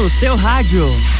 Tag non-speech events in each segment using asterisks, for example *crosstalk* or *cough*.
no seu rádio.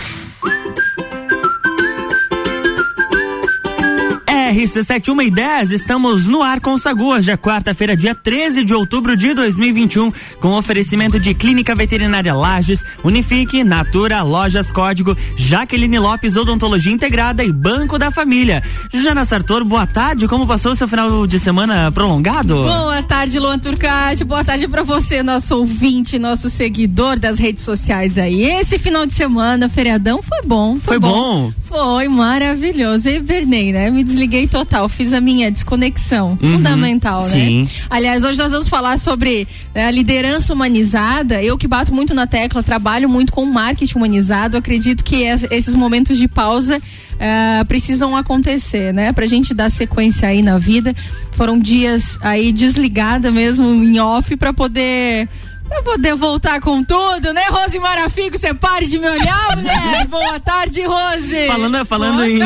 RC71 e 10, estamos no ar com Sagu, hoje é quarta-feira, dia 13 de outubro de 2021, com oferecimento de Clínica Veterinária Lages, Unifique, Natura, Lojas Código, Jaqueline Lopes, Odontologia Integrada e Banco da Família. Jana Sartor, boa tarde, como passou o seu final de semana prolongado? Boa tarde, Luan Turcati, boa tarde para você, nosso ouvinte, nosso seguidor das redes sociais aí. Esse final de semana, feriadão, foi bom. Foi, foi bom. bom. Foi maravilhoso. E Vernei, né? Me desliguei total, fiz a minha desconexão. Uhum, Fundamental, né? Sim. Aliás, hoje nós vamos falar sobre né, a liderança humanizada. Eu que bato muito na tecla, trabalho muito com marketing humanizado. Acredito que esses momentos de pausa uh, precisam acontecer, né? Pra gente dar sequência aí na vida. Foram dias aí desligada mesmo em off para poder Pra poder voltar com tudo, né, Rose Marafico? Você pare de me olhar, mulher. *laughs* Boa tarde, Rose. Falando, falando em.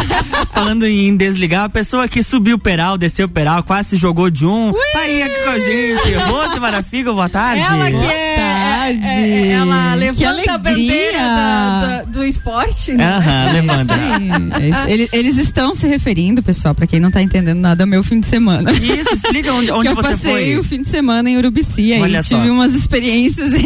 *laughs* falando em desligar, a pessoa que subiu o peral, desceu o peral, quase se jogou de um. Ui! Tá aí aqui com a gente. Rose Marafico, boa *laughs* tarde. Ela que é tarde. É, é, ela levanta a bandeira do, do, esporte, né? Aham, *laughs* levanta. eles, eles, estão se referindo, pessoal, pra quem não tá entendendo nada, ao meu fim de semana. Isso, explica onde, *laughs* onde eu você passei foi. o fim de semana em Urubici, aí tive umas experiências *laughs*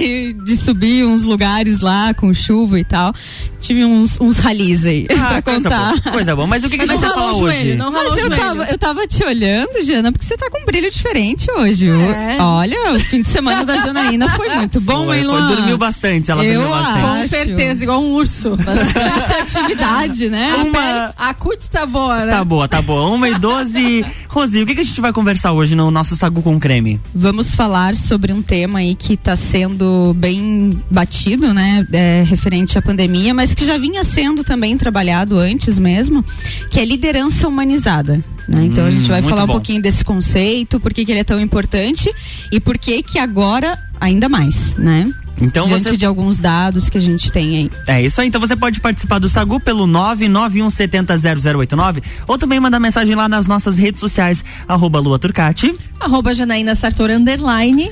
de subir uns lugares lá com chuva e tal. Tive uns, uns ralis aí ah, pra contar. Coisa boa, coisa boa. Mas o que, que a gente vai falar hoje? Não Mas eu tava, eu tava te olhando, Jana, porque você tá com um brilho diferente hoje. É. Olha, o fim de semana da Janaína foi muito bom, foi, hein, Luan? dormiu bastante, ela eu dormiu bastante. Com certeza, igual um urso. Bastante atividade, né? Uma... A cutis tá boa, né? Tá boa, tá boa. Uma e doze. Rosi, o que, que a gente vai conversar hoje no nosso Sagu com Creme? Vamos falar sobre um tema aí que tá sendo bem batido, né? É, referente à pandemia, mas que já vinha sendo também trabalhado antes mesmo, que é liderança humanizada. Né? Então hum, a gente vai falar bom. um pouquinho desse conceito, por que, que ele é tão importante e por que que agora ainda mais, né? Então Diante você... de alguns dados que a gente tem aí. É isso aí. Então você pode participar do Sagu pelo 991700089 ou também mandar mensagem lá nas nossas redes sociais, arroba Lua Turcati. Arroba Janaína Sartor Underline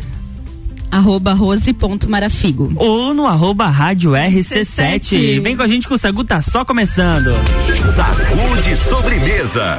arroba rose.marafigo. Ou no arroba rádio RC7. C7. Vem com a gente que o Sagu tá só começando. Sagu de sobremesa.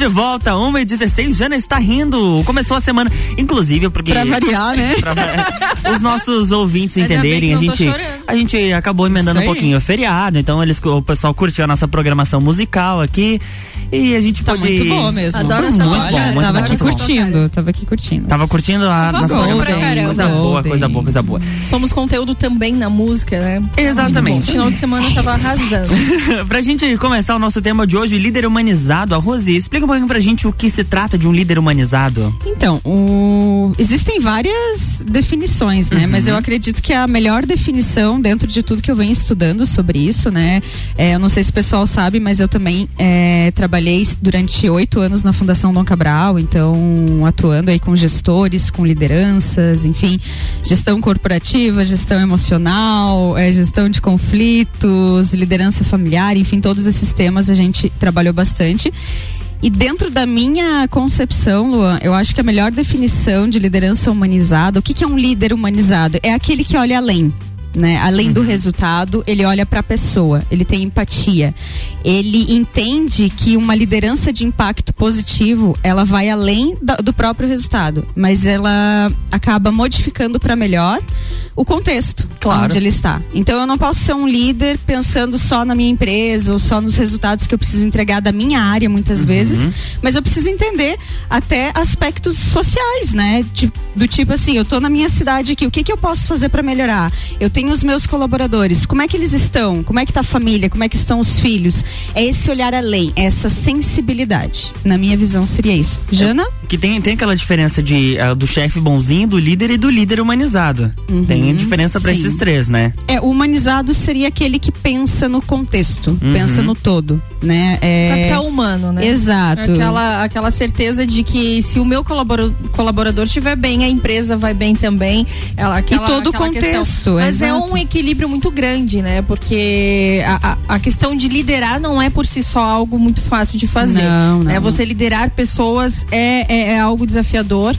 De volta, 1 e 16 Jana está rindo. Começou a semana, inclusive, porque. Pra variar, né? pra, *laughs* os nossos ouvintes entenderem, a gente, a gente acabou emendando um pouquinho o feriado, então eles, o pessoal curtiu a nossa programação musical aqui. E a gente tá pode. Muito bom mesmo. Adoro essa muito bom, muito tava bom, aqui curtindo, tava aqui curtindo. Tava curtindo a nossa programação. Coisa boa, coisa boa, coisa boa. Somos conteúdo também na música, né? Exatamente. No final de semana tava arrasando. *laughs* pra gente começar o nosso tema de hoje, líder humanizado, a Rosi, explica um pouquinho pra gente o que se trata de um líder humanizado. Então, o... existem várias definições, né? Uhum. Mas eu acredito que a melhor definição dentro de tudo que eu venho estudando sobre isso, né? É, eu não sei se o pessoal sabe, mas eu também é, trabalhei durante oito anos na Fundação Dom Cabral, então atuando aí com gestores, com lideranças, enfim, gestão corporativa, gestão emocional, é, gestão de conflitos, liderança familiar, enfim, todos esses temas a gente trabalhou bastante. E dentro da minha concepção, Luan, eu acho que a melhor definição de liderança humanizada, o que, que é um líder humanizado? É aquele que olha além né? Além uhum. do resultado, ele olha para a pessoa, ele tem empatia. Ele entende que uma liderança de impacto positivo, ela vai além do próprio resultado, mas ela acaba modificando para melhor o contexto claro. onde ele está. Então eu não posso ser um líder pensando só na minha empresa ou só nos resultados que eu preciso entregar da minha área muitas uhum. vezes, mas eu preciso entender até aspectos sociais, né? De, do tipo assim, eu tô na minha cidade aqui, o que que eu posso fazer para melhorar? Eu tenho tenho os meus colaboradores, como é que eles estão? Como é que está a família? Como é que estão os filhos? É esse olhar além, é essa sensibilidade. Na minha visão seria isso. Jana? É, que tem, tem aquela diferença de uh, do chefe bonzinho, do líder e do líder humanizado. Uhum, tem diferença para esses três, né? É, o humanizado seria aquele que pensa no contexto, uhum. pensa no todo, né? É... Capital humano, né? Exato. Aquela, aquela certeza de que se o meu colaborador, colaborador estiver bem, a empresa vai bem também. Ela, aquela, e todo o contexto. Questão. Mas é é um equilíbrio muito grande, né? Porque a, a, a, questão de liderar não é por si só algo muito fácil de fazer. Não, não. É você liderar pessoas é, é, é algo desafiador.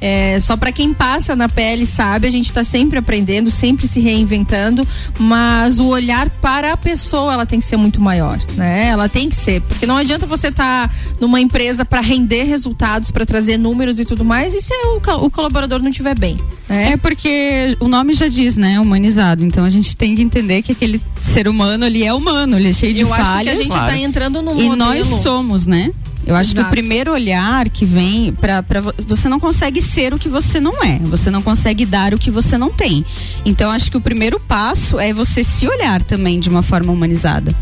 É, só para quem passa na pele sabe, a gente está sempre aprendendo, sempre se reinventando, mas o olhar para a pessoa ela tem que ser muito maior, né? Ela tem que ser, porque não adianta você estar tá numa empresa para render resultados, para trazer números e tudo mais, e se o, o colaborador não estiver bem. Né? É porque o nome já diz, né? Humanizado. Então a gente tem que entender que aquele ser humano ali é humano, ele é cheio de Eu falhas. Acho que a gente está entrando no E nós somos, né? Eu acho Exato. que o primeiro olhar que vem para você não consegue ser o que você não é, você não consegue dar o que você não tem. Então acho que o primeiro passo é você se olhar também de uma forma humanizada.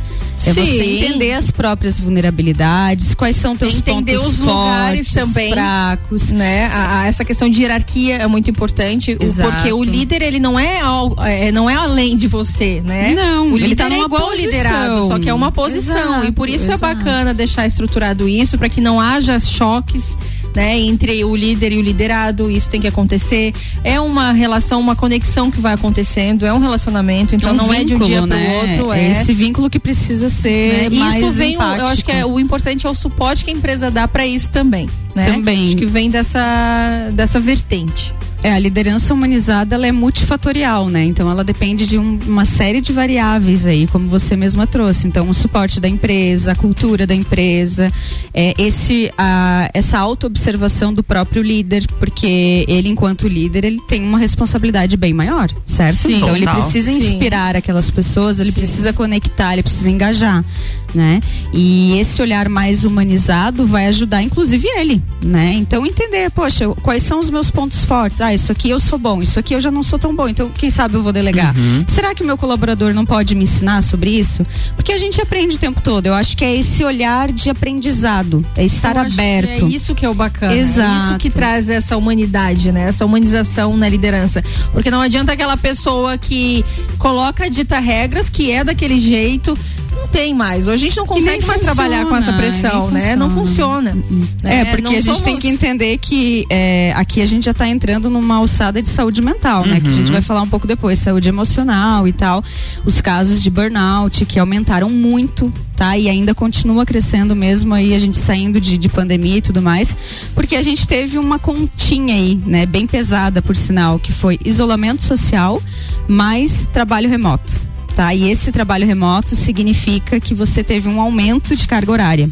É Sim. você entender as próprias vulnerabilidades, quais são teus entender pontos os lugares também, fracos, né? A, a, essa questão de hierarquia é muito importante, Exato. porque o líder ele não é, é, não é além de você, né? Não, o líder ele tá numa é igual posição. liderado, só que é uma posição Exato. e por isso é Exato. é bacana deixar estruturado isso para que não haja choques né, entre o líder e o liderado, isso tem que acontecer. É uma relação, uma conexão que vai acontecendo, é um relacionamento, então é um não vínculo, é de um dia né? pro outro. É. é esse vínculo que precisa ser né? mais isso vem, empático. eu acho que é, o importante é o suporte que a empresa dá para isso também, né? Também. Acho que vem dessa dessa vertente. É, a liderança humanizada ela é multifatorial, né? Então ela depende de um, uma série de variáveis aí, como você mesma trouxe. Então o suporte da empresa, a cultura da empresa, é, esse, a, essa auto-observação do próprio líder, porque ele, enquanto líder, ele tem uma responsabilidade bem maior, certo? Sim, então total. ele precisa inspirar Sim. aquelas pessoas, ele Sim. precisa conectar, ele precisa engajar, né? E esse olhar mais humanizado vai ajudar, inclusive, ele, né? Então entender, poxa, quais são os meus pontos fortes? Ah, ah, isso aqui eu sou bom, isso aqui eu já não sou tão bom, então quem sabe eu vou delegar. Uhum. Será que o meu colaborador não pode me ensinar sobre isso? Porque a gente aprende o tempo todo. Eu acho que é esse olhar de aprendizado, é estar aberto. é isso que é o bacana. Exato. É isso que traz essa humanidade, né? Essa humanização na liderança. Porque não adianta aquela pessoa que coloca dita regras, que é daquele jeito, não tem mais. Hoje a gente não consegue mais funciona, trabalhar com essa pressão, né? Não funciona. É, porque não a gente somos... tem que entender que é, aqui a gente já está entrando numa alçada de saúde mental, uhum. né? Que a gente uhum. vai falar um pouco depois, saúde emocional e tal. Os casos de burnout que aumentaram muito, tá? E ainda continua crescendo mesmo aí, a gente saindo de, de pandemia e tudo mais. Porque a gente teve uma continha aí, né? Bem pesada, por sinal, que foi isolamento social mais trabalho remoto tá? E esse trabalho remoto significa que você teve um aumento de carga horária.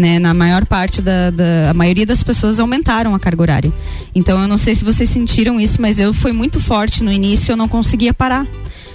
Né, na maior parte da, da, a maioria das pessoas aumentaram a carga horária. Então eu não sei se vocês sentiram isso, mas eu foi muito forte no início, eu não conseguia parar.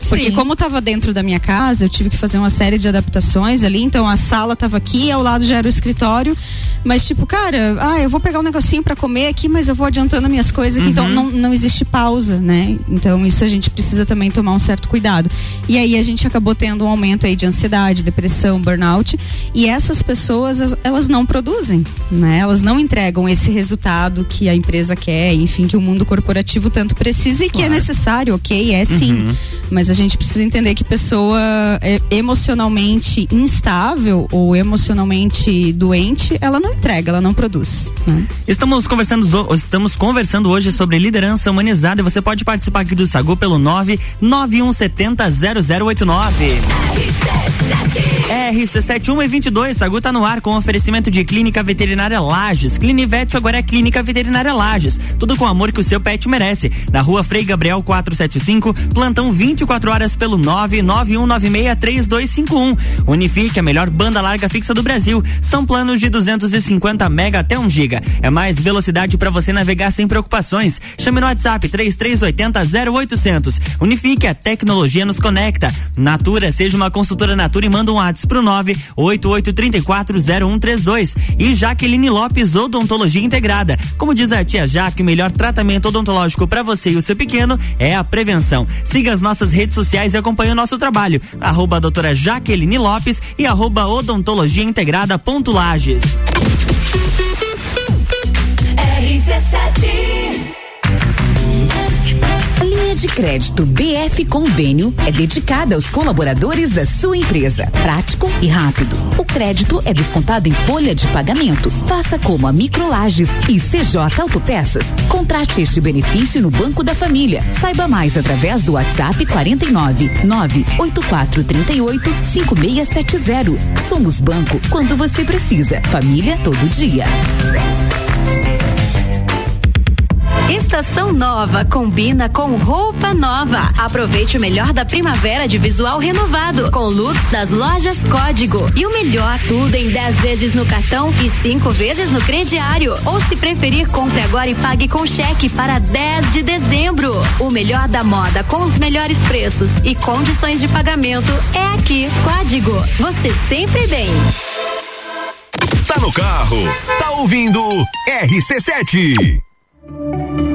Porque Sim. como estava dentro da minha casa, eu tive que fazer uma série de adaptações ali. Então a sala estava aqui, ao lado já era o escritório. Mas tipo, cara, ah, eu vou pegar um negocinho para comer aqui, mas eu vou adiantando minhas coisas. Então, uhum. Então não, não existe pausa, né? Então isso a gente precisa também tomar um certo cuidado. E aí a gente acabou tendo um aumento aí de ansiedade, depressão, burnout. E essas pessoas, elas não produzem, né? Elas não entregam esse resultado que a empresa quer, enfim, que o mundo corporativo tanto precisa e claro. que é necessário, ok? É sim. Uhum. Mas a gente precisa entender que pessoa é emocionalmente instável ou emocionalmente doente, ela não entrega, ela não produz. Né? Estamos conversando, estamos conversando hoje sobre liderança humanizada e você pode participar aqui do Sagu pelo 99170 0089. RC7122, Sagu tá no ar com oferecimento de Clínica Veterinária Lages. Clinivete agora é Clínica Veterinária Lages. Tudo com o amor que o seu pet merece. Na rua Frei Gabriel 475, plantão 24 horas pelo 991963251. Unifique, a melhor banda larga fixa do Brasil. São planos de 250 mega até 1 giga. É mais velocidade para você navegar sem preocupações. Chame no WhatsApp 3380 0800. Unifique, a tecnologia nos conecta. Natura, seja uma consultora Natura e manda um WhatsApp pro 988340132. E Jaqueline Lopes Odontologia Integrada. Como diz a tia Jaque, o melhor tratamento odontológico para você e o seu pequeno é a prevenção. Siga as nossas redes sociais e acompanhe o nosso trabalho. Arroba doutora Jaqueline Lopes e arroba odontologia integrada ponto Lages. RC7 de crédito BF Convênio é dedicada aos colaboradores da sua empresa. Prático e rápido. O crédito é descontado em folha de pagamento. Faça como a Microlages e CJ Autopeças. Contrate este benefício no Banco da Família. Saiba mais através do WhatsApp 49 98438 5670. Somos banco quando você precisa. Família todo dia. Estação nova combina com roupa nova. Aproveite o melhor da primavera de visual renovado com looks das lojas Código. E o melhor, tudo em 10 vezes no cartão e 5 vezes no crediário. Ou se preferir, compre agora e pague com cheque para 10 de dezembro. O melhor da moda com os melhores preços e condições de pagamento é aqui. Código. Você sempre bem. Tá no carro, tá ouvindo RC7.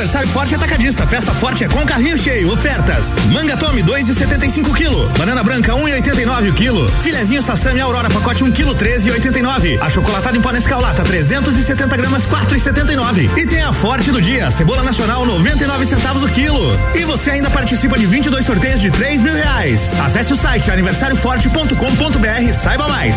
Aniversário Forte Atacadista. Festa Forte é com carrinho cheio. Ofertas. Manga Tome 2,75 kg. Banana branca 1,89 o quilo. Filezinho Sassami Aurora pacote 1 kg 13,89. Achocolatado em pó Nescau lata 370 gramas 4,79. E tem a Forte do dia. Cebola nacional 99 centavos o quilo. E você ainda participa de 22 sorteios de 3 mil reais. Acesse o site aniversarioforte.com.br. Saiba mais.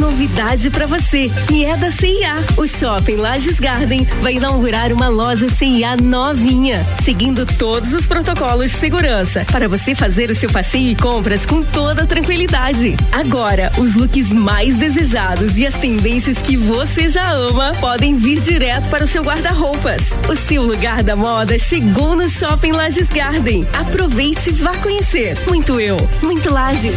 novidade para você e é da CIA. O Shopping Lages Garden vai inaugurar uma loja CIA novinha, seguindo todos os protocolos de segurança para você fazer o seu passeio e compras com toda tranquilidade. Agora, os looks mais desejados e as tendências que você já ama podem vir direto para o seu guarda-roupas. O seu lugar da moda chegou no Shopping Lages Garden. Aproveite e vá conhecer. Muito eu, muito Lages.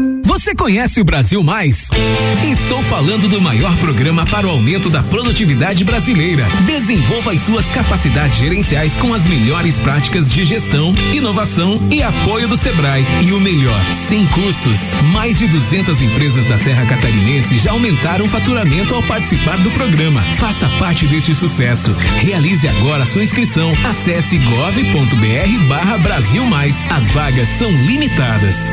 Você conhece o Brasil Mais? Estou falando do maior programa para o aumento da produtividade brasileira. Desenvolva as suas capacidades gerenciais com as melhores práticas de gestão, inovação e apoio do Sebrae. E o melhor, sem custos. Mais de 200 empresas da Serra Catarinense já aumentaram o faturamento ao participar do programa. Faça parte deste sucesso. Realize agora sua inscrição. Acesse gov.br/barra Brasil Mais. As vagas são limitadas.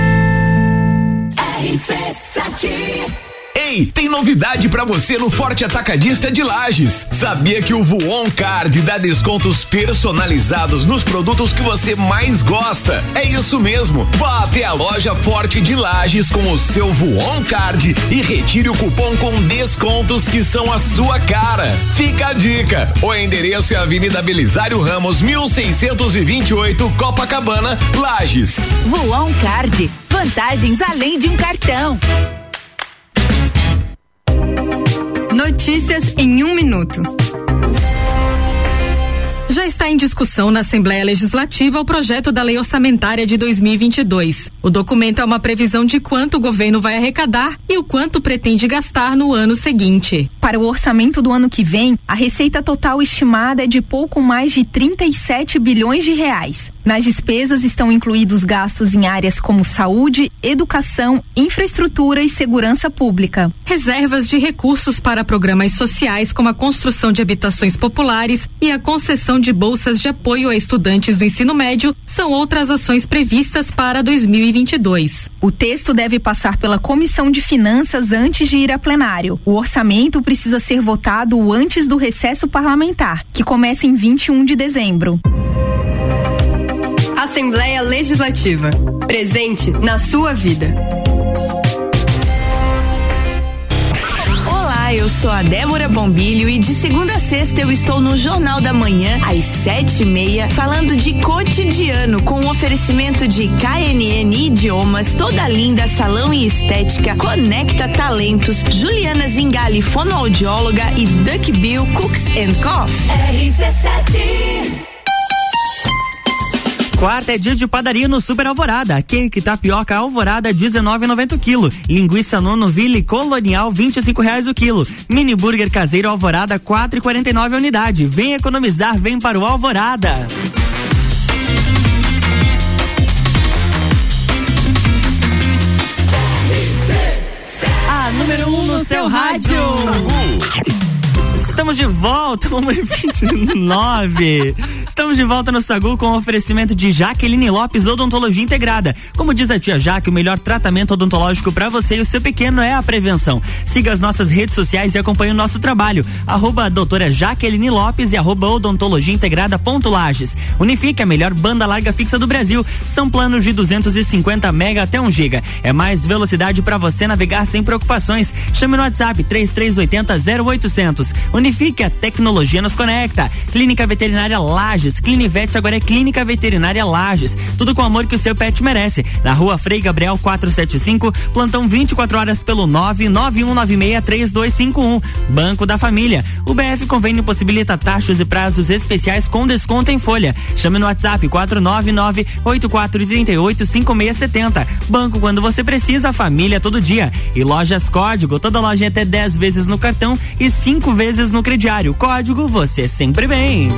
RC7 Ei, tem novidade para você no Forte Atacadista de Lages. Sabia que o Voon Card dá descontos personalizados nos produtos que você mais gosta? É isso mesmo. Vá até a loja Forte de Lages com o seu Voon Card e retire o cupom com descontos que são a sua cara. Fica a dica. O endereço é Avenida Belisário Ramos, 1628, Copacabana, Lages. Voon Card. Vantagens além de um cartão. Notícias em um minuto. Já está em discussão na Assembleia Legislativa o projeto da Lei Orçamentária de 2022. O documento é uma previsão de quanto o governo vai arrecadar e o quanto pretende gastar no ano seguinte. Para o orçamento do ano que vem, a receita total estimada é de pouco mais de 37 bilhões de reais. Nas despesas estão incluídos gastos em áreas como saúde, educação, infraestrutura e segurança pública. Reservas de recursos para programas sociais como a construção de habitações populares e a concessão de bolsas de apoio a estudantes do ensino médio são outras ações previstas para 2022. O texto deve passar pela Comissão de Finanças antes de ir a plenário. O orçamento precisa ser votado antes do recesso parlamentar, que começa em 21 de dezembro. Assembleia Legislativa. Presente na sua vida. Eu sou a Débora Bombilho e de segunda a sexta eu estou no Jornal da Manhã, às sete e meia, falando de cotidiano, com um oferecimento de KNN Idiomas, Toda Linda Salão e Estética, Conecta Talentos, Juliana Zingali, fonoaudióloga e Duck Bill Cooks and Coffee. RC7 Quarta é dia de padaria no Super Alvorada. Cake tapioca Alvorada 19,90 quilo. Linguiça nono Ville Colonial 25 reais o quilo. Mini burger caseiro Alvorada 4,49 a unidade. Vem economizar, vem para o Alvorada. A número 1 um no seu rádio. Estamos de volta, *laughs* 1h29. Estamos de volta no Sagu com o oferecimento de Jaqueline Lopes Odontologia Integrada. Como diz a tia Jaque, o melhor tratamento odontológico para você e o seu pequeno é a prevenção. Siga as nossas redes sociais e acompanhe o nosso trabalho. Arroba doutora Jaqueline Lopes e arroba odontologia integrada ponto Lages. Unifique a melhor banda larga fixa do Brasil. São planos de 250 mega até 1 giga. É mais velocidade para você navegar sem preocupações. Chame no WhatsApp 3380 0800. Unifique a tecnologia nos conecta. Clínica Veterinária Lages. Clinivete agora é Clínica Veterinária Lages. Tudo com o amor que o seu pet merece. Na rua Frei Gabriel 475, plantão 24 horas pelo 991963251. Banco da Família. O BF Convênio possibilita taxas e prazos especiais com desconto em folha. Chame no WhatsApp 499 8438 5670. Banco quando você precisa, família todo dia. E lojas Código, toda loja é até 10 vezes no cartão e 5 vezes no crediário. Código você sempre bem.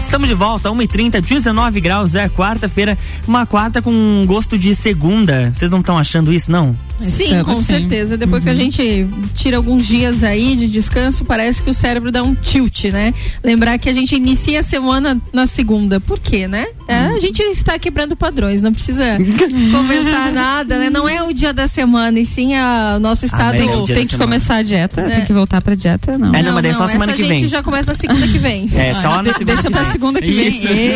Estamos de volta, 1h30, 19 graus, é quarta-feira, uma quarta com gosto de segunda. Vocês não estão achando isso, não? Sim, com sim. certeza. Depois uhum. que a uhum. gente tira alguns dias aí de descanso, parece que o cérebro dá um tilt, né? Lembrar que a gente inicia a semana na segunda. Por quê, né? É, a gente está quebrando padrões, não precisa *laughs* começar nada, né? Não é o dia da semana, e sim a, o nosso estado. Ah, é tem que começar a dieta, é. tem que voltar pra dieta, não. É, não, mas é só semana que vem. A gente já começa na segunda que vem. *laughs* É, só na segunda Deixa pra segunda que vem.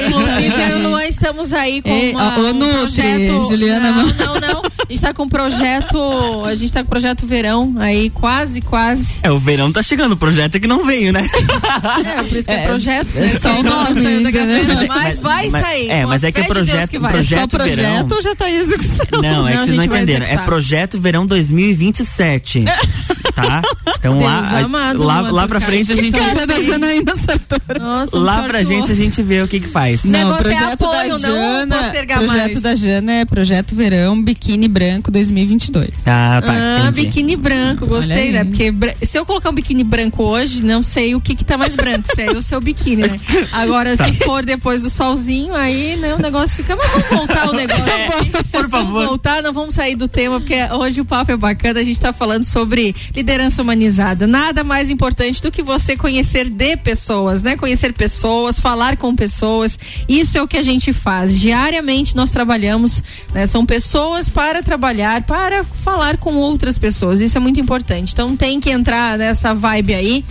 Inclusive, eu e o Luan *laughs* estamos aí com uma, um projeto. Juliana, não, não, não. A gente tá com um projeto projeto. A gente tá com o projeto verão aí, quase, quase. É, o verão tá chegando, o projeto é que não veio, né? É, por isso que é, é projeto, né? É só o nome. Ainda, né? mas, vai mas, sair. É, mas é que o projeto. Que projeto só projeto verão, ou já tá em execução? Não, é que vocês não entenderam. É projeto verão 2027. *laughs* tá? Então lá, amado, lá, lá pra frente a gente. Cara da Janaína Sartori. Nossa, lá pra gente a gente vê o que que faz. Não, o projeto é apoio, da Jana, projeto mais. da Jana é projeto verão biquíni branco 2022. Ah, tá. Ah, biquíni branco, gostei, né? Porque se eu colocar um biquíni branco hoje, não sei o que que tá mais branco, se é o seu biquíni, né? *laughs* Agora, tá. se for depois do solzinho, aí, né, o negócio fica. Mas vamos voltar o *laughs* negócio. É, por favor. Vamos voltar, não vamos sair do tema, porque hoje o papo é bacana, a gente tá falando sobre liderança humanizada. Nada mais importante do que você conhecer de pessoas, né? Conhecer pessoas, falar com pessoas. Isso é o que a gente faz. Diariamente nós trabalhamos, né? São pessoas para trabalhar, para falar com outras pessoas. Isso é muito importante. Então tem que entrar nessa vibe aí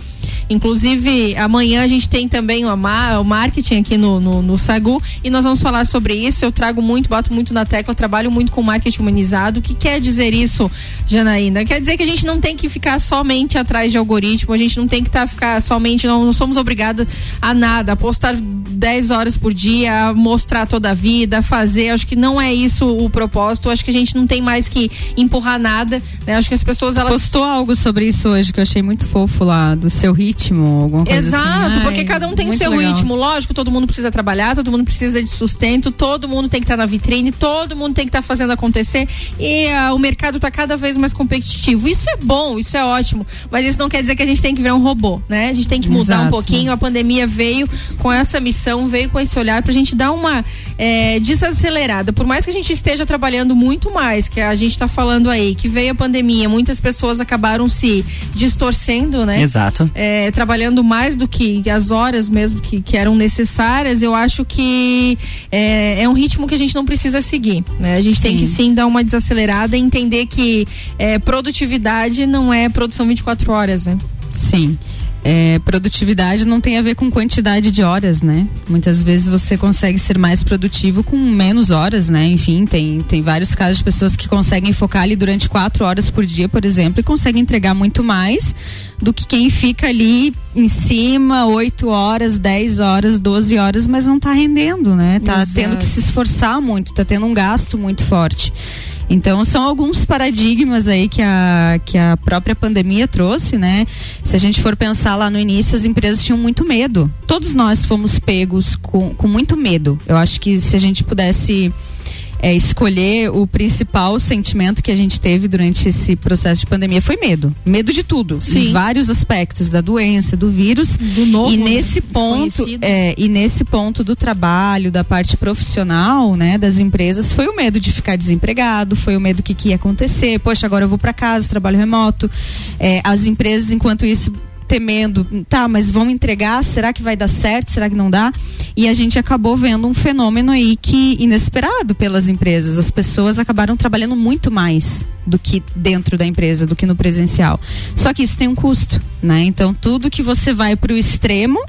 Inclusive, amanhã a gente tem também o, marketing aqui no, no, no, Sagu e nós vamos falar sobre isso. Eu trago muito, boto muito na tecla, trabalho muito com marketing humanizado. O que quer dizer isso, Janaína? Quer dizer que a gente não tem que ficar somente atrás de algoritmo, a gente não tem que tá, ficar somente, não, não somos obrigados a nada, a postar 10 horas por dia, a mostrar toda a vida, a fazer. Acho que não é isso o propósito. Acho que a gente não tem mais que empurrar nada. Né? Acho que as pessoas elas. Postou algo sobre isso hoje que eu achei muito fofo lá, do seu ritmo, alguma coisa assim. Exato, assim. porque cada um tem o seu legal. ritmo. Lógico, todo mundo precisa trabalhar, todo mundo precisa de sustento, todo mundo tem que estar tá na vitrine, todo mundo tem que estar tá fazendo acontecer e uh, o mercado está cada vez mais competitivo. Isso é bom, isso é ótimo, mas isso não quer dizer que a gente tem que virar um robô, né? A gente tem que mudar Exato. um pouquinho. A pandemia veio com essa missão, veio com esse olhar para a gente dar uma é, desacelerada. Por mais que a gente esteja trabalhando muito mais, que a gente está falando aí, que veio a pandemia, muitas pessoas acabaram se distorcendo, né? Exato. É, é, trabalhando mais do que as horas mesmo que, que eram necessárias, eu acho que é, é, um ritmo que a gente não precisa seguir. Né? A gente sim. tem que sim dar uma desacelerada e entender que é, produtividade não é produção 24 horas, né? Sim é, produtividade não tem a ver com quantidade de horas, né? Muitas vezes você consegue ser mais produtivo com menos horas, né? Enfim, tem, tem vários casos de pessoas que conseguem focar ali durante quatro horas por dia, por exemplo, e conseguem entregar muito mais do que quem fica ali em cima, oito horas, dez horas, doze horas, mas não está rendendo, né? Tá Exato. tendo que se esforçar muito, tá tendo um gasto muito forte. Então são alguns paradigmas aí que a, que a própria pandemia trouxe, né? Se a gente for pensar lá no início, as empresas tinham muito medo. Todos nós fomos pegos com, com muito medo. Eu acho que se a gente pudesse é, escolher o principal sentimento que a gente teve durante esse processo de pandemia foi medo. Medo de tudo. Sim. Em vários aspectos, da doença, do vírus. Do novo. E nesse né? ponto, é, e nesse ponto do trabalho, da parte profissional, né, das empresas, foi o medo de ficar desempregado, foi o medo que, que ia acontecer. Poxa, agora eu vou para casa, trabalho remoto. É, as empresas, enquanto isso, temendo, tá, mas vão entregar, será que vai dar certo, será que não dá? E a gente acabou vendo um fenômeno aí que inesperado pelas empresas. As pessoas acabaram trabalhando muito mais do que dentro da empresa, do que no presencial. Só que isso tem um custo, né? Então tudo que você vai para o extremo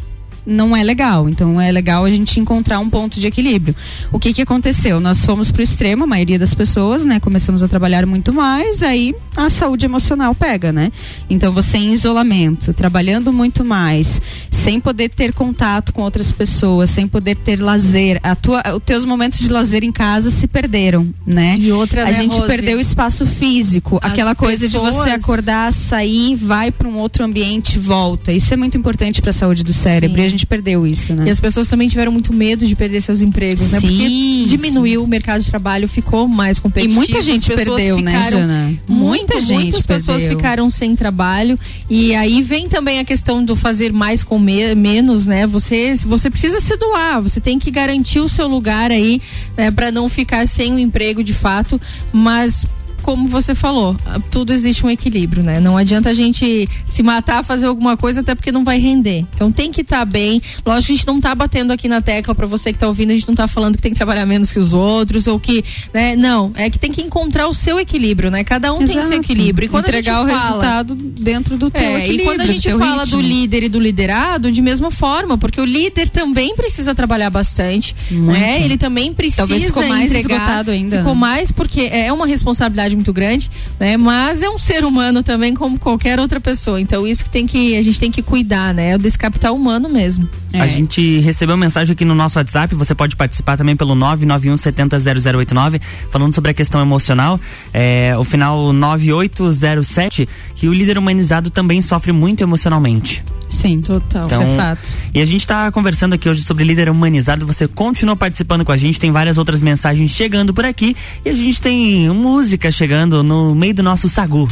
não é legal. Então é legal a gente encontrar um ponto de equilíbrio. O que que aconteceu? Nós fomos pro extremo, a maioria das pessoas, né? Começamos a trabalhar muito mais, aí a saúde emocional pega, né? Então você em isolamento, trabalhando muito mais, sem poder ter contato com outras pessoas, sem poder ter lazer, a tua, os teus momentos de lazer em casa se perderam, né? E outra, a né, gente Rose? perdeu o espaço físico, As aquela coisa de você pessoas- acordar, sair, vai para um outro ambiente, volta. Isso é muito importante para a saúde do cérebro Sim. E gente perdeu isso, né? E as pessoas também tiveram muito medo de perder seus empregos, né? Sim, Porque diminuiu o mercado de trabalho, ficou mais E competitivo. muita gente perdeu, né, ficaram- Jana? Muito, Muita gente muitas pessoas perdeu. ficaram sem trabalho e aí vem também a questão do fazer mais com me- menos, né? Você você precisa se doar, você tem que garantir o seu lugar aí, né, para não ficar sem o emprego de fato, mas como você falou, tudo existe um equilíbrio, né? Não adianta a gente se matar, fazer alguma coisa, até porque não vai render. Então tem que estar bem. Lógico, a gente não tá batendo aqui na tecla para você que tá ouvindo, a gente não tá falando que tem que trabalhar menos que os outros ou que, né? Não, é que tem que encontrar o seu equilíbrio, né? Cada um tem Exato. seu equilíbrio. E quando Entregar a o gente fala, resultado dentro do teu é, equilíbrio. e quando a gente fala ritmo. do líder e do liderado, de mesma forma, porque o líder também precisa trabalhar bastante, né? Ele também precisa Talvez ficou mais entregar. esgotado ainda, Ficou né? mais porque é uma responsabilidade muito grande, né? Mas é um ser humano também como qualquer outra pessoa. Então isso que tem que a gente tem que cuidar, né? É desse capital humano mesmo. É. A gente recebeu mensagem aqui no nosso WhatsApp, você pode participar também pelo 991 70 0089, falando sobre a questão emocional. É, o final 9807, que o líder humanizado também sofre muito emocionalmente. Sim, total. Então, Isso é fato. E a gente tá conversando aqui hoje sobre líder humanizado. Você continua participando com a gente, tem várias outras mensagens chegando por aqui. E a gente tem música chegando no meio do nosso sagu.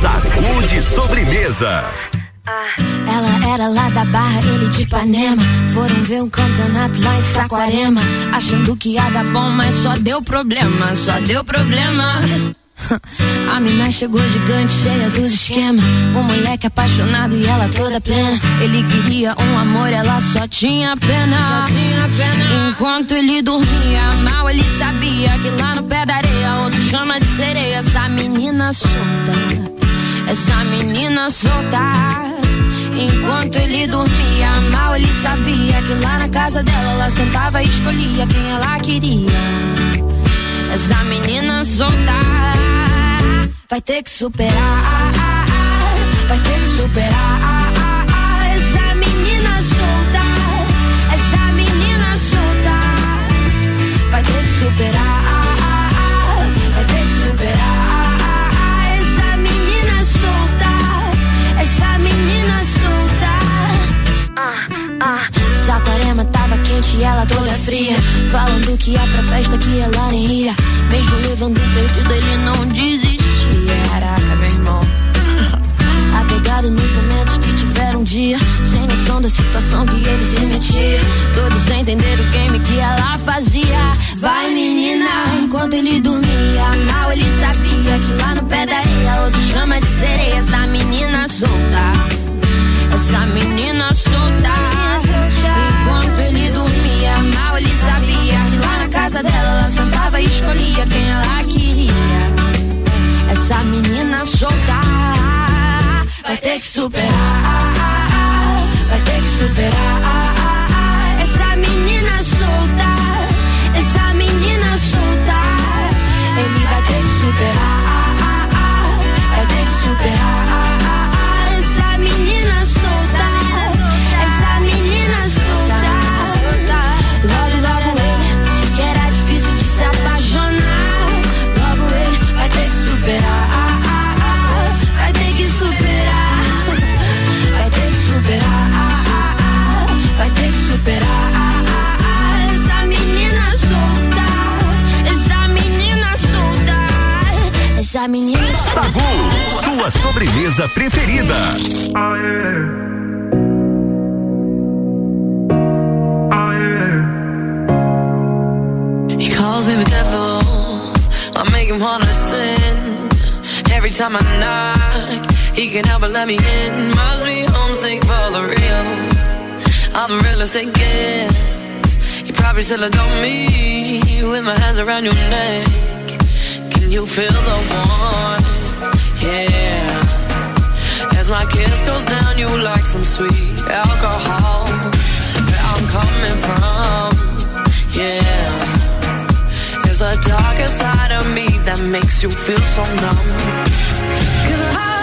Sacude sobremesa. Ela era lá da Barra, ele de Ipanema. Foram ver um campeonato lá em Saquarema. Achando que ia dar bom, mas só deu problema, só deu problema. *laughs* A mina chegou gigante, cheia dos esquemas. Um moleque apaixonado e ela toda plena. Ele queria um amor, ela só tinha pena. Enquanto ele dormia mal, ele sabia que lá no pé da areia outro chama de sereia. Essa menina solta, essa menina solta. Enquanto ele dormia mal, ele sabia que lá na casa dela ela sentava e escolhia quem ela queria. Essa menina solta vai ter que superar, vai ter que superar. Essa menina solta, essa menina solta vai ter que superar, Saquarema tava quente e ela toda fria. Falando que ia pra festa que ela nem ia. Mesmo levando perdido, ele não desistia. Caraca, meu irmão. *laughs* Apegado nos momentos que tiveram um dia. Sem noção da situação que ele se metia. Todos entenderam o game que ela fazia. Vai, menina. Enquanto ele dormia mal, ele sabia que lá no pé da areia outro chama de sereia. Essa menina solta. Essa menina solta. Casa dela ela sentava e escolhia quem ela queria. Essa menina solta vai ter que superar, Probably still adore me with my hands around your neck. Can you feel the warmth? Yeah. That's my kiss goes down, you like some sweet alcohol. Where I'm coming from, yeah. There's a darker side of me that makes you feel so numb. Cause I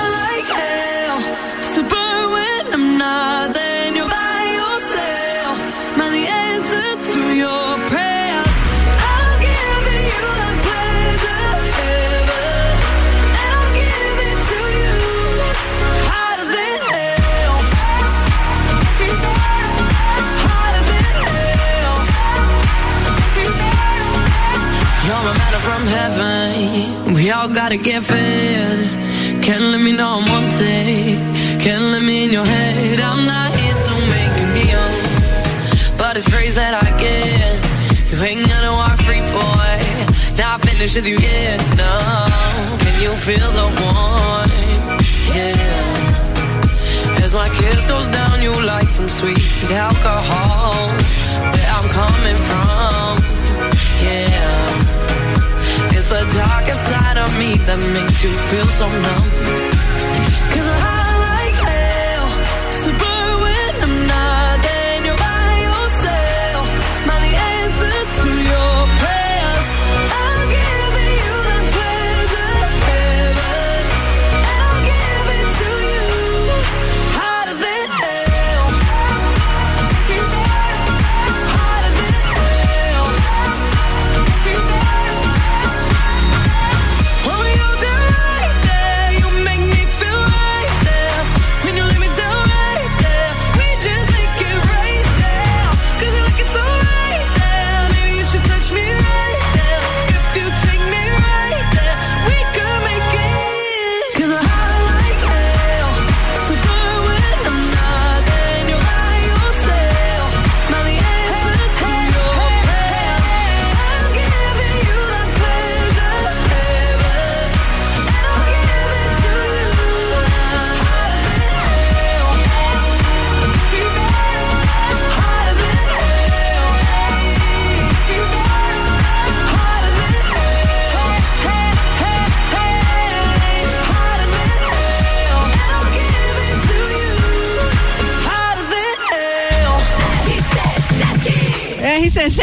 from heaven. We all gotta get fed. Can't let me know I'm take. Can't let me in your head. I'm not here to make you kneel. But it's praise that I get. You ain't gonna walk free, boy. Not finished with you yet, no. Can you feel the warmth? Yeah. As my kiss goes down, you like some sweet alcohol. Where I'm coming from, yeah. It's the darkest side of me that makes you feel so numb.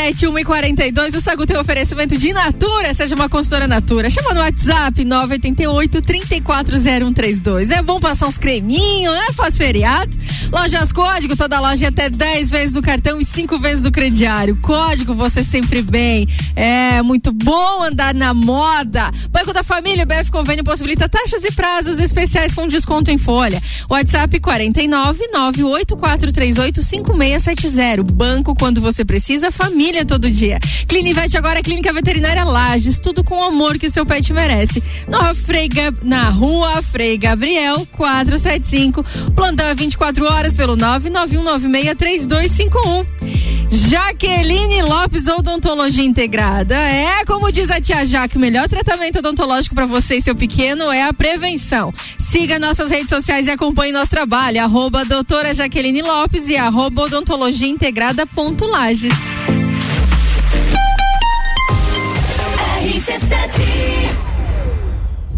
Hell. RC7 142, o Sagu tem oferecimento de Natura, seja uma consultora Natura. Chama no WhatsApp 988 340132. É bom passar uns creminhos, né? Pós-feriado. Lojas Código, toda loja é até 10 vezes do cartão e 5 vezes do crediário. Código, você sempre bem. É muito bom andar na moda. Banco da Família, BF Convênio possibilita taxas e prazos especiais com desconto em folha. WhatsApp 49 98438 5670. Banco quando você precisa, família todo dia. Clinivete agora é Clínica Veterinária Lages, tudo com o amor que seu pet merece. Nova Freiga, na rua Frei Gabriel 475. Plantão é 24 horas pelo 991963251. Jaqueline Lopes Odontologia Integrada. É, como diz a tia Jaque, o melhor tratamento odontológico para você e seu pequeno é a prevenção. Siga nossas redes sociais e acompanhe nosso trabalho. Arroba doutora Jaqueline Lopes e arroba odontologiaintegrada.lages. RC7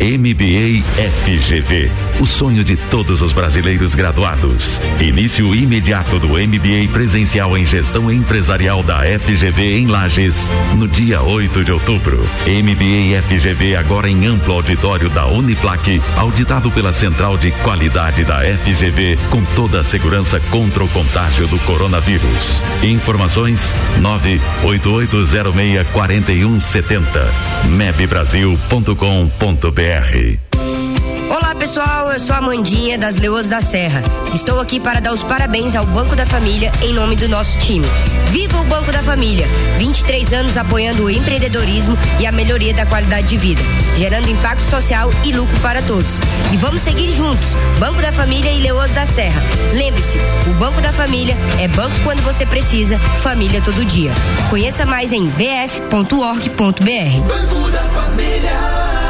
MBA FGV, o sonho de todos os brasileiros graduados. Início imediato do MBA presencial em gestão empresarial da FGV em Lages, no dia 8 de outubro. MBA FGV agora em amplo auditório da Uniplac, auditado pela Central de Qualidade da FGV, com toda a segurança contra o contágio do coronavírus. Informações 988064170 mebbrasil.com.br Olá pessoal, eu sou a Mandinha das Leoas da Serra. Estou aqui para dar os parabéns ao Banco da Família em nome do nosso time. Viva o Banco da Família! 23 anos apoiando o empreendedorismo e a melhoria da qualidade de vida, gerando impacto social e lucro para todos. E vamos seguir juntos, Banco da Família e Leoas da Serra. Lembre-se, o Banco da Família é banco quando você precisa, família todo dia. Conheça mais em bf.org.br. Clínica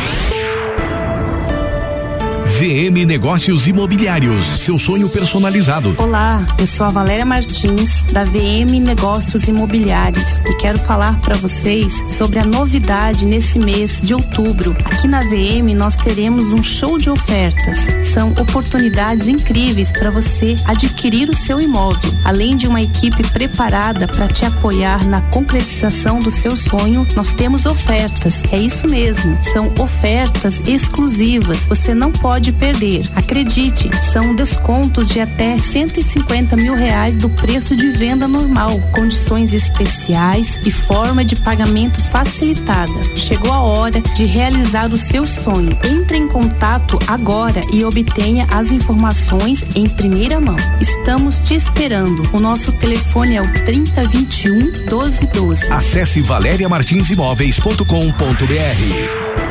VM Negócios Imobiliários, seu sonho personalizado. Olá, eu sou a Valéria Martins da VM Negócios Imobiliários e quero falar para vocês sobre a novidade nesse mês de outubro. Aqui na VM nós teremos um show de ofertas. São oportunidades incríveis para você adquirir o seu imóvel, além de uma equipe preparada para te apoiar na concretização do seu sonho. Nós temos ofertas. É isso mesmo, são ofertas exclusivas. Você não pode pode perder. Acredite, são descontos de até 150 mil reais do preço de venda normal, condições especiais e forma de pagamento facilitada. Chegou a hora de realizar o seu sonho. Entre em contato agora e obtenha as informações em primeira mão. Estamos te esperando. O nosso telefone é o 3021 1212. Acesse valeriamartinsimóveis.com.br.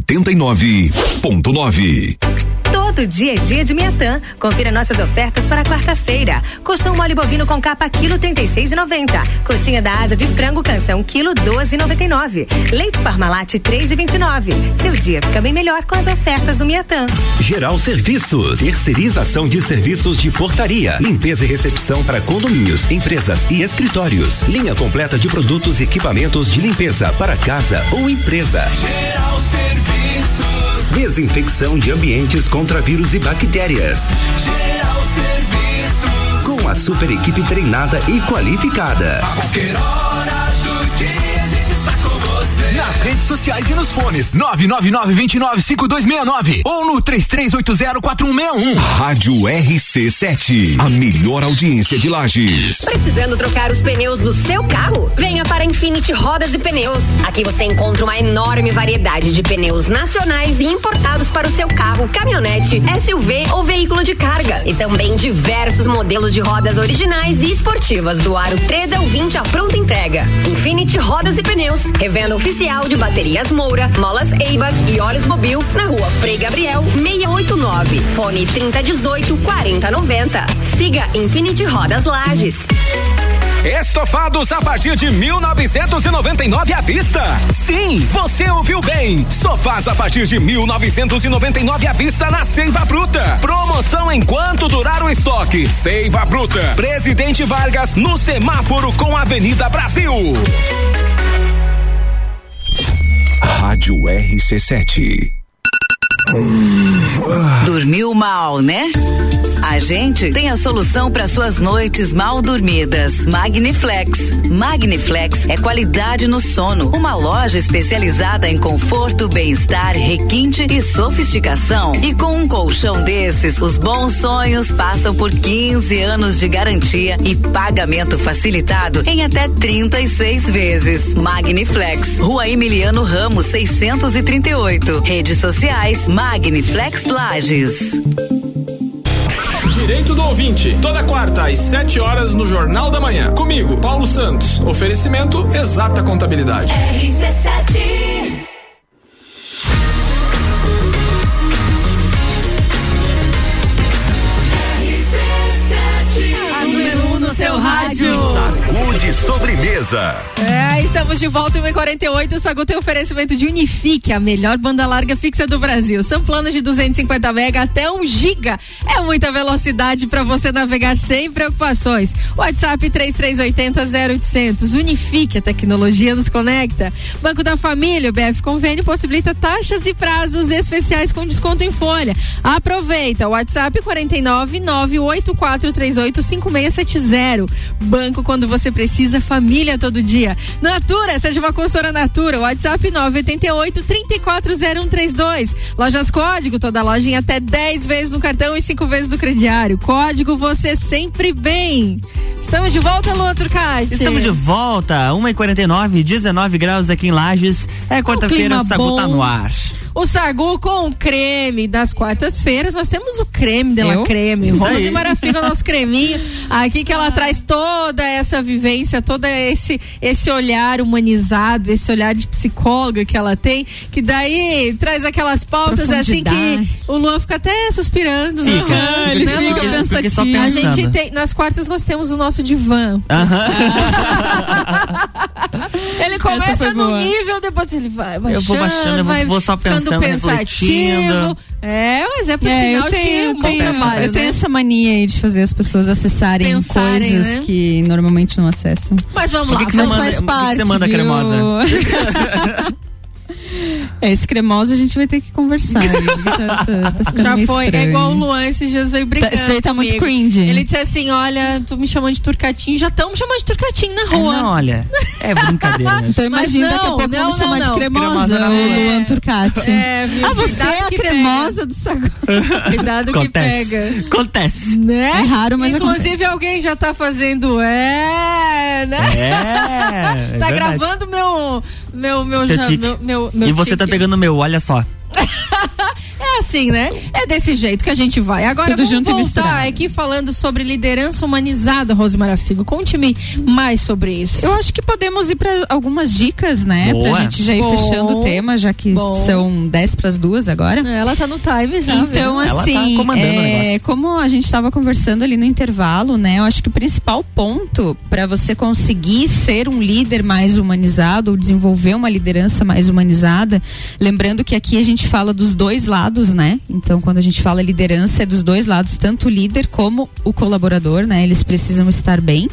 89.9 Todo dia é dia de Miatã. Confira nossas ofertas para quarta-feira. Colchão mole bovino com capa quilo 36,90. Coxinha da asa de frango canção quilo 12,99. Leite Parmalat 3,29. Seu dia fica bem melhor com as ofertas do Miatã. Geral Serviços, terceirização de serviços de portaria, limpeza e recepção para condomínios, empresas e escritórios. Linha completa de produtos e equipamentos de limpeza para casa ou empresa. Geral Serviços. Desinfecção de ambientes contra vírus e bactérias. Geral Serviços. Com a super equipe treinada e qualificada. A qualquer hora do dia Nas redes sociais e nos fones. 999-295269 ou no 33804161. Rádio RC7. A melhor audiência de Lages. Precisando trocar os pneus do seu carro? Venha para Infinity Rodas e Pneus. Aqui você encontra uma enorme variedade de pneus nacionais e importados para o seu carro, caminhonete, SUV ou veículo de carga. E também diversos modelos de rodas originais e esportivas do aro 13 ao 20 a pronta entrega. Infinity Rodas e Pneus. Revenda oficial de baterias Moura, molas Eibach e óleos Mobil na rua Frei Gabriel 689. Fone 3018 4090. Siga Infinity Rodas Lages. Estofados a partir de 1999 à vista. Sim, você ouviu bem. Sofás a partir de 1999 à vista na Seiva Bruta. Promoção enquanto durar o estoque. Seiva Bruta. Presidente Vargas no semáforo com Avenida Brasil. Rádio RC7. Dormiu mal, né? A gente tem a solução para suas noites mal dormidas. Magniflex. Magniflex é qualidade no sono. Uma loja especializada em conforto, bem-estar, requinte e sofisticação. E com um colchão desses, os bons sonhos passam por 15 anos de garantia e pagamento facilitado em até 36 vezes. Magniflex. Rua Emiliano Ramos 638. Redes sociais Magniflex Lages. Direito do ouvinte, toda quarta às 7 horas no Jornal da Manhã. Comigo, Paulo Santos. Oferecimento Exata Contabilidade. RC7 seu rádio. Sacude sobremesa. É, estamos de volta em 48. O Sagu tem oferecimento de Unifique, a melhor banda larga fixa do Brasil. São planos de 250 mega até 1 giga. É muita velocidade para você navegar sem preocupações. WhatsApp 3380 0800. Unifique, a tecnologia nos conecta. Banco da Família, o BF Convênio possibilita taxas e prazos especiais com desconto em folha. Aproveita. WhatsApp 49 98438 5670 zero. Banco quando você precisa, família todo dia. Natura, seja uma consultora Natura. WhatsApp 988 340132. Lojas Código, toda loja em até 10 vezes no cartão e 5 vezes no crediário. Código você sempre bem. Estamos de volta, Luan Turcati. Estamos de volta, 1h49, 19 graus aqui em Lages. É quarta-feira, o Sagu tá no ar. O sagu com creme. Das quartas-feiras nós temos o creme dela Eu? creme. Rose. Marafiga, nosso creminho. Aqui que ela traz toda essa vivência, todo esse, esse olhar humanizado, esse olhar de psicóloga que ela tem, que daí traz aquelas pautas assim que o Luan fica até suspirando no Fica, canto, ele né, fica, Luan? só A pensando. gente tem, nas quartas nós temos o nosso divã. *laughs* Ele começa no boa. nível, depois ele vai baixando, Eu vou baixando, eu vou- vai vou só ficando pensando, pensativo. É, mas é por É, sinal eu de que é tenho, um bom tenho- trabalho, eu tenho né? essa mania aí de fazer as pessoas acessarem Pensarem, coisas né? que normalmente não acessam. Mas vamos O lá. que que você Mas manda- faz o que que parte, você manda, viu? cremosa? *laughs* É, esse cremosa a gente vai ter que conversar. aí, tá, tá- tá *laughs* Já foi, é estranho. igual o Luan esses dias veio brincando. esse daí tá muito comigo. cringe. Ele disse assim: Olha, tu me chamando de turcatinho, já estão me chamando de turcatinho na rua. Não, olha, é brincadeira. né? Então imagina daqui a não, pouco não, vamos chamar não, de não. cremosa, Cremosa o. Luan Turcati. É, viu? Ah, você é a que cremosa do sagu. Cuidado que Acontece. pega. Acontece. Né? É raro, mas Inclusive, alguém já tá fazendo. É, né? É, é *laughs* tá verdade. gravando meu. Meu, meu, já- meu, meu, meu E você tá tique. pegando o meu, olha só. *laughs* É assim, né? É desse jeito que a gente vai. Agora Tudo vamos junto e voltar misturado. aqui falando sobre liderança humanizada, Rosemara Figo. Conte-me mais sobre isso. Eu acho que podemos ir para algumas dicas, né? Boa. Pra gente já ir Bom. fechando o tema, já que Bom. são 10 para as duas agora. Ela tá no time já. Então, viu? Ela tá assim, comandando o é, como a gente estava conversando ali no intervalo, né? Eu acho que o principal ponto para você conseguir ser um líder mais humanizado ou desenvolver uma liderança mais humanizada, lembrando que aqui a gente fala dos dois lados, né? Então, quando a gente fala liderança, é dos dois lados, tanto o líder como o colaborador, né? Eles precisam estar bem.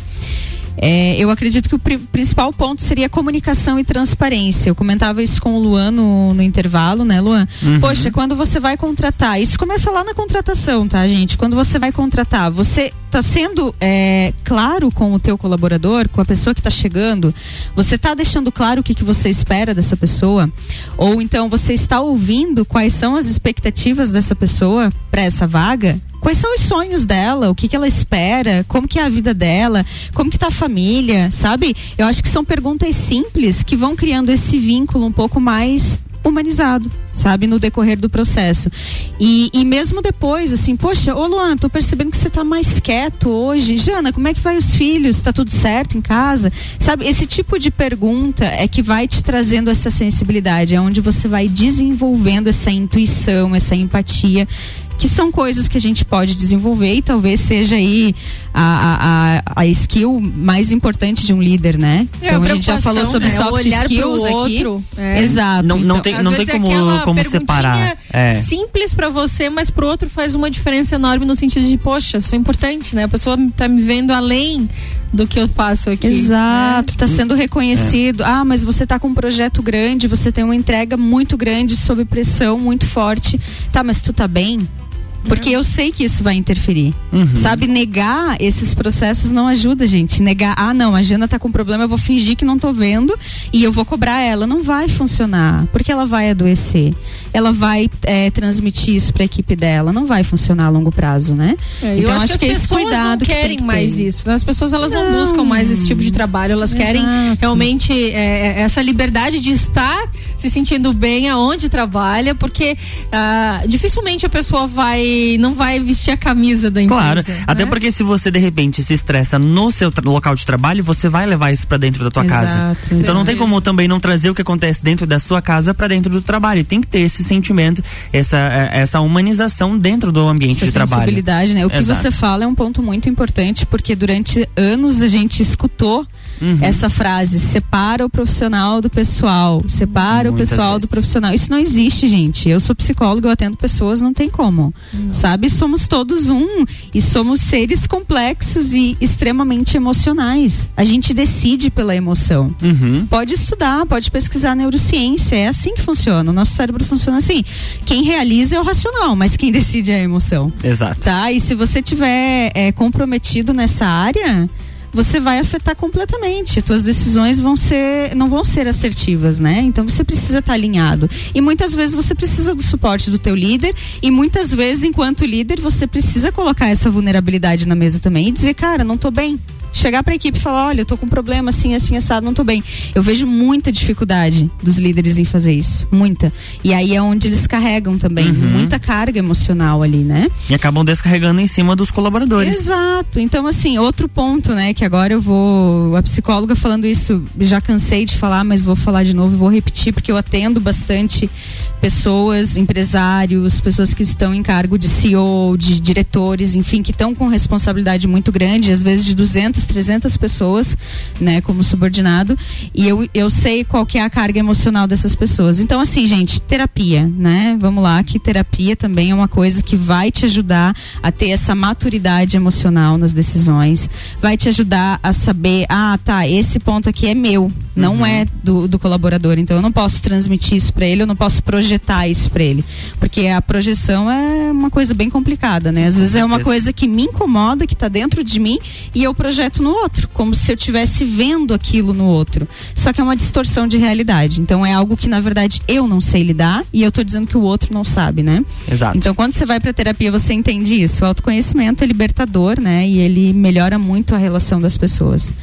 É, eu acredito que o pri- principal ponto seria comunicação e transparência. Eu comentava isso com o Luan no, no intervalo, né, Luan? Uhum. Poxa, quando você vai contratar, isso começa lá na contratação, tá, gente? Quando você vai contratar, você tá sendo é, claro com o teu colaborador, com a pessoa que tá chegando? Você tá deixando claro o que, que você espera dessa pessoa? Ou então você está ouvindo quais são as expectativas dessa pessoa para essa vaga? Quais são os sonhos dela? O que, que ela espera? Como que é a vida dela? Como que tá a família? Sabe? Eu acho que são perguntas simples que vão criando esse vínculo um pouco mais humanizado, sabe, no decorrer do processo. E, e mesmo depois, assim, poxa, ô Luan, tô percebendo que você tá mais quieto hoje. Jana, como é que vai os filhos? Tá tudo certo em casa? Sabe, esse tipo de pergunta é que vai te trazendo essa sensibilidade, é onde você vai desenvolvendo essa intuição, essa empatia que são coisas que a gente pode desenvolver e talvez seja aí a, a, a, a skill mais importante de um líder, né? É, então a a gente já falou sobre né? soft Olhar pro skills outro, aqui. é. Exato. Não, não Então, tem, não tem é como, como separar. É. Simples pra você, mas pro outro faz uma diferença enorme no sentido de, poxa, sou importante, né? A pessoa tá me vendo além do que eu faço aqui. Exato, está sendo É. reconhecido. Ah, mas você está com um projeto grande, você tem uma entrega muito grande, sob pressão, muito forte. Tá, mas tu tá bem? Porque eu sei que isso vai interferir. Uhum. Sabe, negar esses processos não ajuda, gente. Negar, ah, não, a Jana tá com problema, eu vou fingir que não tô vendo e eu vou cobrar ela. Não vai funcionar, porque ela vai adoecer. Ela vai é, transmitir isso pra equipe dela. Não vai funcionar a longo prazo, né? É, eu então acho, que, é as esse pessoas cuidado não que tem querem que mais ter. isso. né? As pessoas elas não, Não. buscam mais esse tipo de trabalho. Elas querem Exato. realmente é, essa liberdade de estar se sentindo bem aonde trabalha, porque ah, dificilmente a pessoa vai não vai vestir a camisa da empresa. Claro, até né? porque se você de repente se estressa no seu local de trabalho, você vai levar isso pra dentro da tua casa. Exato, Então não tem como também não trazer o que acontece dentro da sua casa pra dentro do trabalho. Tem que ter esse sentimento, essa, eh, essa humanização dentro do ambiente essa de trabalho. sensibilidade, né? O que Exato. você fala é um ponto muito importante, porque durante anos a gente escutou Uhum. essa frase: separa o profissional do pessoal, separa Muitas o pessoal vezes. do profissional. Isso não existe, gente. Eu sou psicóloga, eu atendo pessoas, não tem como. Sabe? Somos todos um e somos seres complexos e extremamente emocionais. A gente decide pela emoção. Uhum. Pode estudar, pode pesquisar neurociência, é assim que funciona. O nosso cérebro funciona assim. Quem realiza é o racional, mas quem *laughs* decide é a emoção. Exato. Tá? E se você tiver é, comprometido nessa área, você vai afetar completamente. Tuas decisões vão ser, não vão ser assertivas, né? Então você precisa estar alinhado. E muitas vezes você precisa do suporte do teu líder e muitas vezes, enquanto líder, você precisa colocar essa vulnerabilidade na mesa também e dizer, cara, não tô bem. Chegar para a equipe e falar, olha, eu tô com um problema assim, assim, assado, não tô bem. Eu vejo muita dificuldade dos líderes em fazer isso, muita. E aí é onde eles carregam também uhum. muita carga emocional ali, né? E acabam descarregando em cima dos colaboradores. Exato. Então assim, outro ponto, né, que agora eu vou, a psicóloga falando isso, já cansei de falar, mas vou falar de novo, vou repetir porque eu atendo bastante pessoas, empresários, pessoas que estão em cargo de CEO, de diretores, enfim, que estão com responsabilidade muito grande, às vezes de 200, 300 pessoas, né, como subordinado, e eu, eu sei qual que é a carga emocional dessas pessoas. Então, assim, gente, terapia, né? Vamos lá, que terapia também é uma coisa que vai te ajudar a ter essa maturidade emocional nas decisões, vai te ajudar a saber, ah, tá, esse ponto aqui é meu, não uhum. é do, do colaborador, então eu não posso transmitir isso para ele, eu não posso projetar isso para ele, porque a projeção é uma coisa bem complicada, né? Às vezes é uma coisa que me incomoda, que está dentro de mim e eu projeto no outro, como se eu estivesse vendo aquilo no outro. Só que é uma distorção de realidade. Então é algo que na verdade eu não sei lidar e eu estou dizendo que o outro não sabe, né? Exato. Então quando você vai para terapia, você entende isso. O autoconhecimento é libertador, né? E ele melhora muito a relação das pessoas.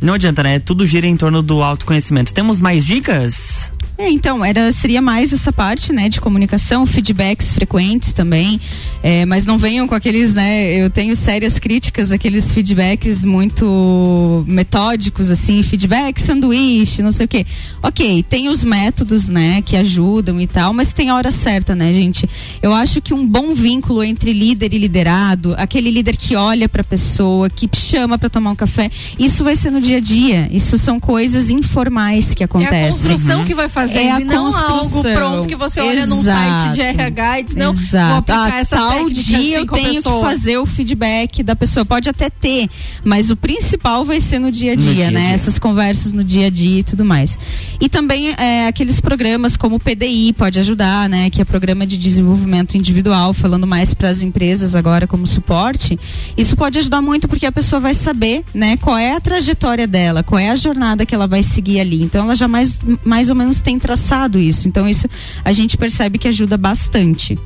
Não adianta, né? Tudo gira em torno do autoconhecimento. Temos mais dicas? É, então, era, seria mais essa parte, né, de comunicação, feedbacks frequentes também, é, mas não venham com aqueles, né, eu tenho sérias críticas, aqueles feedbacks muito metódicos, assim, feedback sanduíche, não sei o quê. Ok, tem os métodos, né, que ajudam e tal, mas tem a hora certa, né, gente? Eu acho que um bom vínculo entre líder e liderado, aquele líder que olha para a pessoa, que chama para tomar um café, isso vai ser no dia a dia, isso são coisas informais que acontecem. É a construção uhum. que vai fazer fazendo é a e não algo pronto que você olha Exato. num site de RH e diz, não, Exato. vou aplicar ah, essa tal dia eu tenho que fazer o feedback da pessoa. Pode até ter, mas o principal vai ser no dia a dia, dia né? Dia. Essas conversas no dia a dia e tudo mais. E também é, aqueles programas como o PDI pode ajudar, né? Que é programa de desenvolvimento individual, falando mais para as empresas agora como suporte. Isso pode ajudar muito porque a pessoa vai saber, né? Qual é a trajetória dela, qual é a jornada que ela vai seguir ali. Então ela já mais, mais ou menos tem traçado isso. Então isso a gente percebe que ajuda bastante.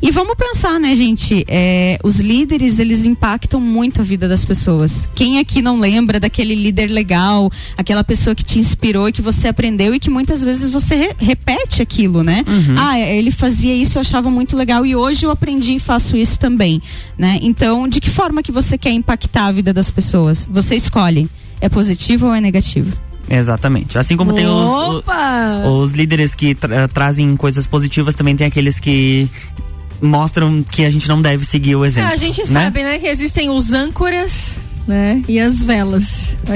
E vamos pensar, né, gente? É, os líderes eles impactam muito a vida das pessoas. Quem aqui não lembra daquele líder legal, aquela pessoa que te inspirou e que você aprendeu e que muitas vezes você re repete aquilo, né? Uhum. Ah, ele fazia isso, eu achava muito legal e hoje eu aprendi e faço isso também, né? Então, de que forma que você quer impactar a vida das pessoas? Você escolhe. É positivo ou é negativo? Exatamente. Assim como Opa! tem os, os, líderes que tra trazem coisas positivas, também tem aqueles que mostram que a gente não deve seguir o exemplo. É, a gente né? sabe, né, que existem os âncoras, né, e as velas.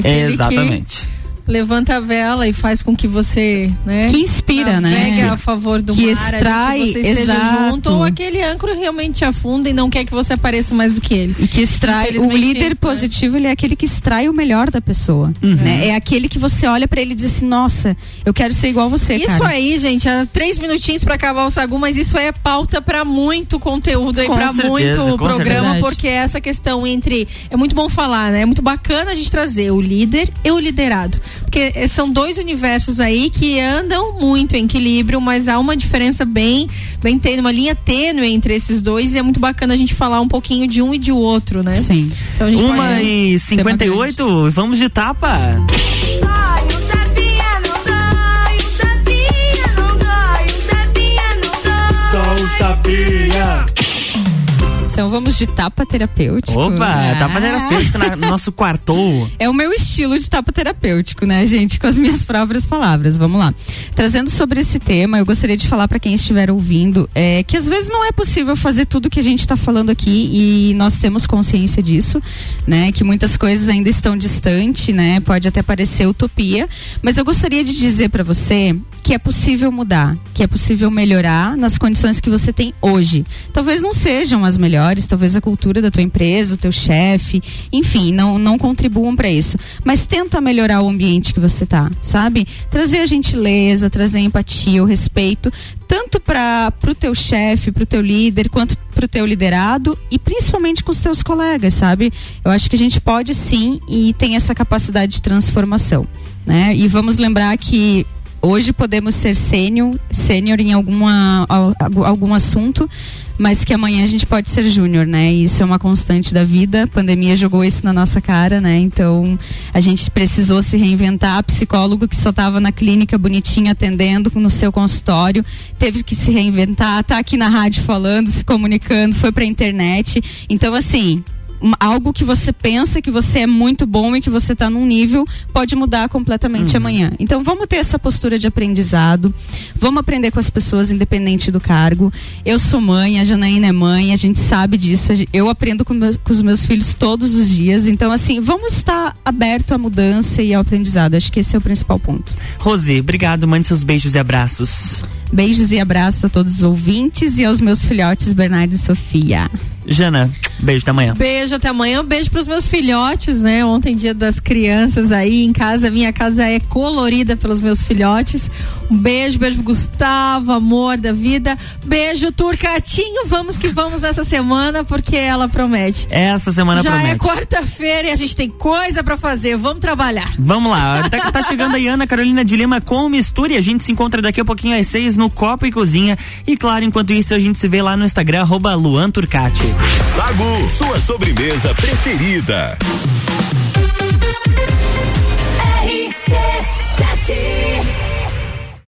Exatamente. Que levanta a vela e faz com que você, né? Que inspira, né? a favor do que mar, extrai, que você esteja exato. junto, ou aquele âncora realmente te afunda e não quer que você apareça mais do que ele. E que extrai, o líder né? positivo, ele é aquele que extrai o melhor da pessoa, uhum. né? É aquele que você olha para ele e diz assim, nossa, eu quero ser igual você, Isso cara. aí, gente, é três minutinhos para acabar o Sagu, mas isso é pauta para muito conteúdo aí, para muito programa, certeza. porque essa questão entre, é muito bom falar, né? É muito bacana a gente trazer o líder e o liderado porque são dois universos aí que andam muito em equilíbrio, mas há uma diferença bem, bem tênue, uma linha tênue entre esses dois e é muito bacana a gente falar um pouquinho de um e de outro, né? Sim. Então, uma e cinquenta e oito, vamos de tapa. tapinha. Então vamos de tapa terapêutico. Opa, ah. tapa terapêutico no nosso quarto. É o meu estilo de tapa terapêutico, né, gente? Com as minhas próprias palavras. Vamos lá. Trazendo sobre esse tema, eu gostaria de falar para quem estiver ouvindo é, que às vezes não é possível fazer tudo que a gente está falando aqui e nós temos consciência disso, né? Que muitas coisas ainda estão distantes, né? Pode até parecer utopia, mas eu gostaria de dizer para você que é possível mudar, que é possível melhorar nas condições que você tem hoje. Talvez não sejam as melhores melhores, talvez a cultura da tua empresa, o teu chefe, enfim, não, não contribuam para isso. Mas tenta melhorar o ambiente que você tá, sabe? Trazer a gentileza, trazer a empatia, o respeito, tanto para o teu chefe, para o teu líder, quanto para o teu liderado e principalmente com os teus colegas, sabe? Eu acho que a gente pode sim e tem essa capacidade de transformação, né? E vamos lembrar que hoje podemos ser sênior, sênior em alguma, algum assunto, mas que amanhã a gente pode ser júnior, né? E isso é uma constante da vida. A pandemia jogou isso na nossa cara, né? Então a gente precisou se reinventar. Psicólogo que só estava na clínica bonitinha atendendo no seu consultório, teve que se reinventar, tá aqui na rádio falando, se comunicando, foi para a internet. Então assim, algo que você pensa que você é muito bom e que você está num nível pode mudar completamente uhum. amanhã. Então vamos ter essa postura de aprendizado, vamos aprender com as pessoas independente do cargo. Eu sou mãe, a Janaína é mãe, a gente sabe disso. Eu aprendo com, meus, com os meus filhos todos os dias. Então assim, vamos estar aberto à mudança e ao aprendizado. Acho que esse é o principal ponto. Rose, obrigado. Mande seus beijos e abraços. Beijos e abraços a todos os ouvintes e aos meus filhotes Bernardo e Sofia. Jana, beijo até amanhã. Beijo até amanhã, beijo pros meus filhotes, né? Ontem dia das crianças aí em casa, minha casa é colorida pelos meus filhotes. Um beijo, beijo pro Gustavo, amor da vida. Beijo, Turcatinho, vamos que vamos essa semana porque ela promete. Essa semana Já promete. Já é quarta-feira e a gente tem coisa para fazer, vamos trabalhar. Vamos lá, tá, tá chegando aí Ana Carolina de Lima com mistura e a gente se encontra daqui a pouquinho às seis no Copa e Cozinha. E claro, enquanto isso a gente se vê lá no Instagram, arroba Luan Turcati. Sagu, sua sobremesa preferida. RC7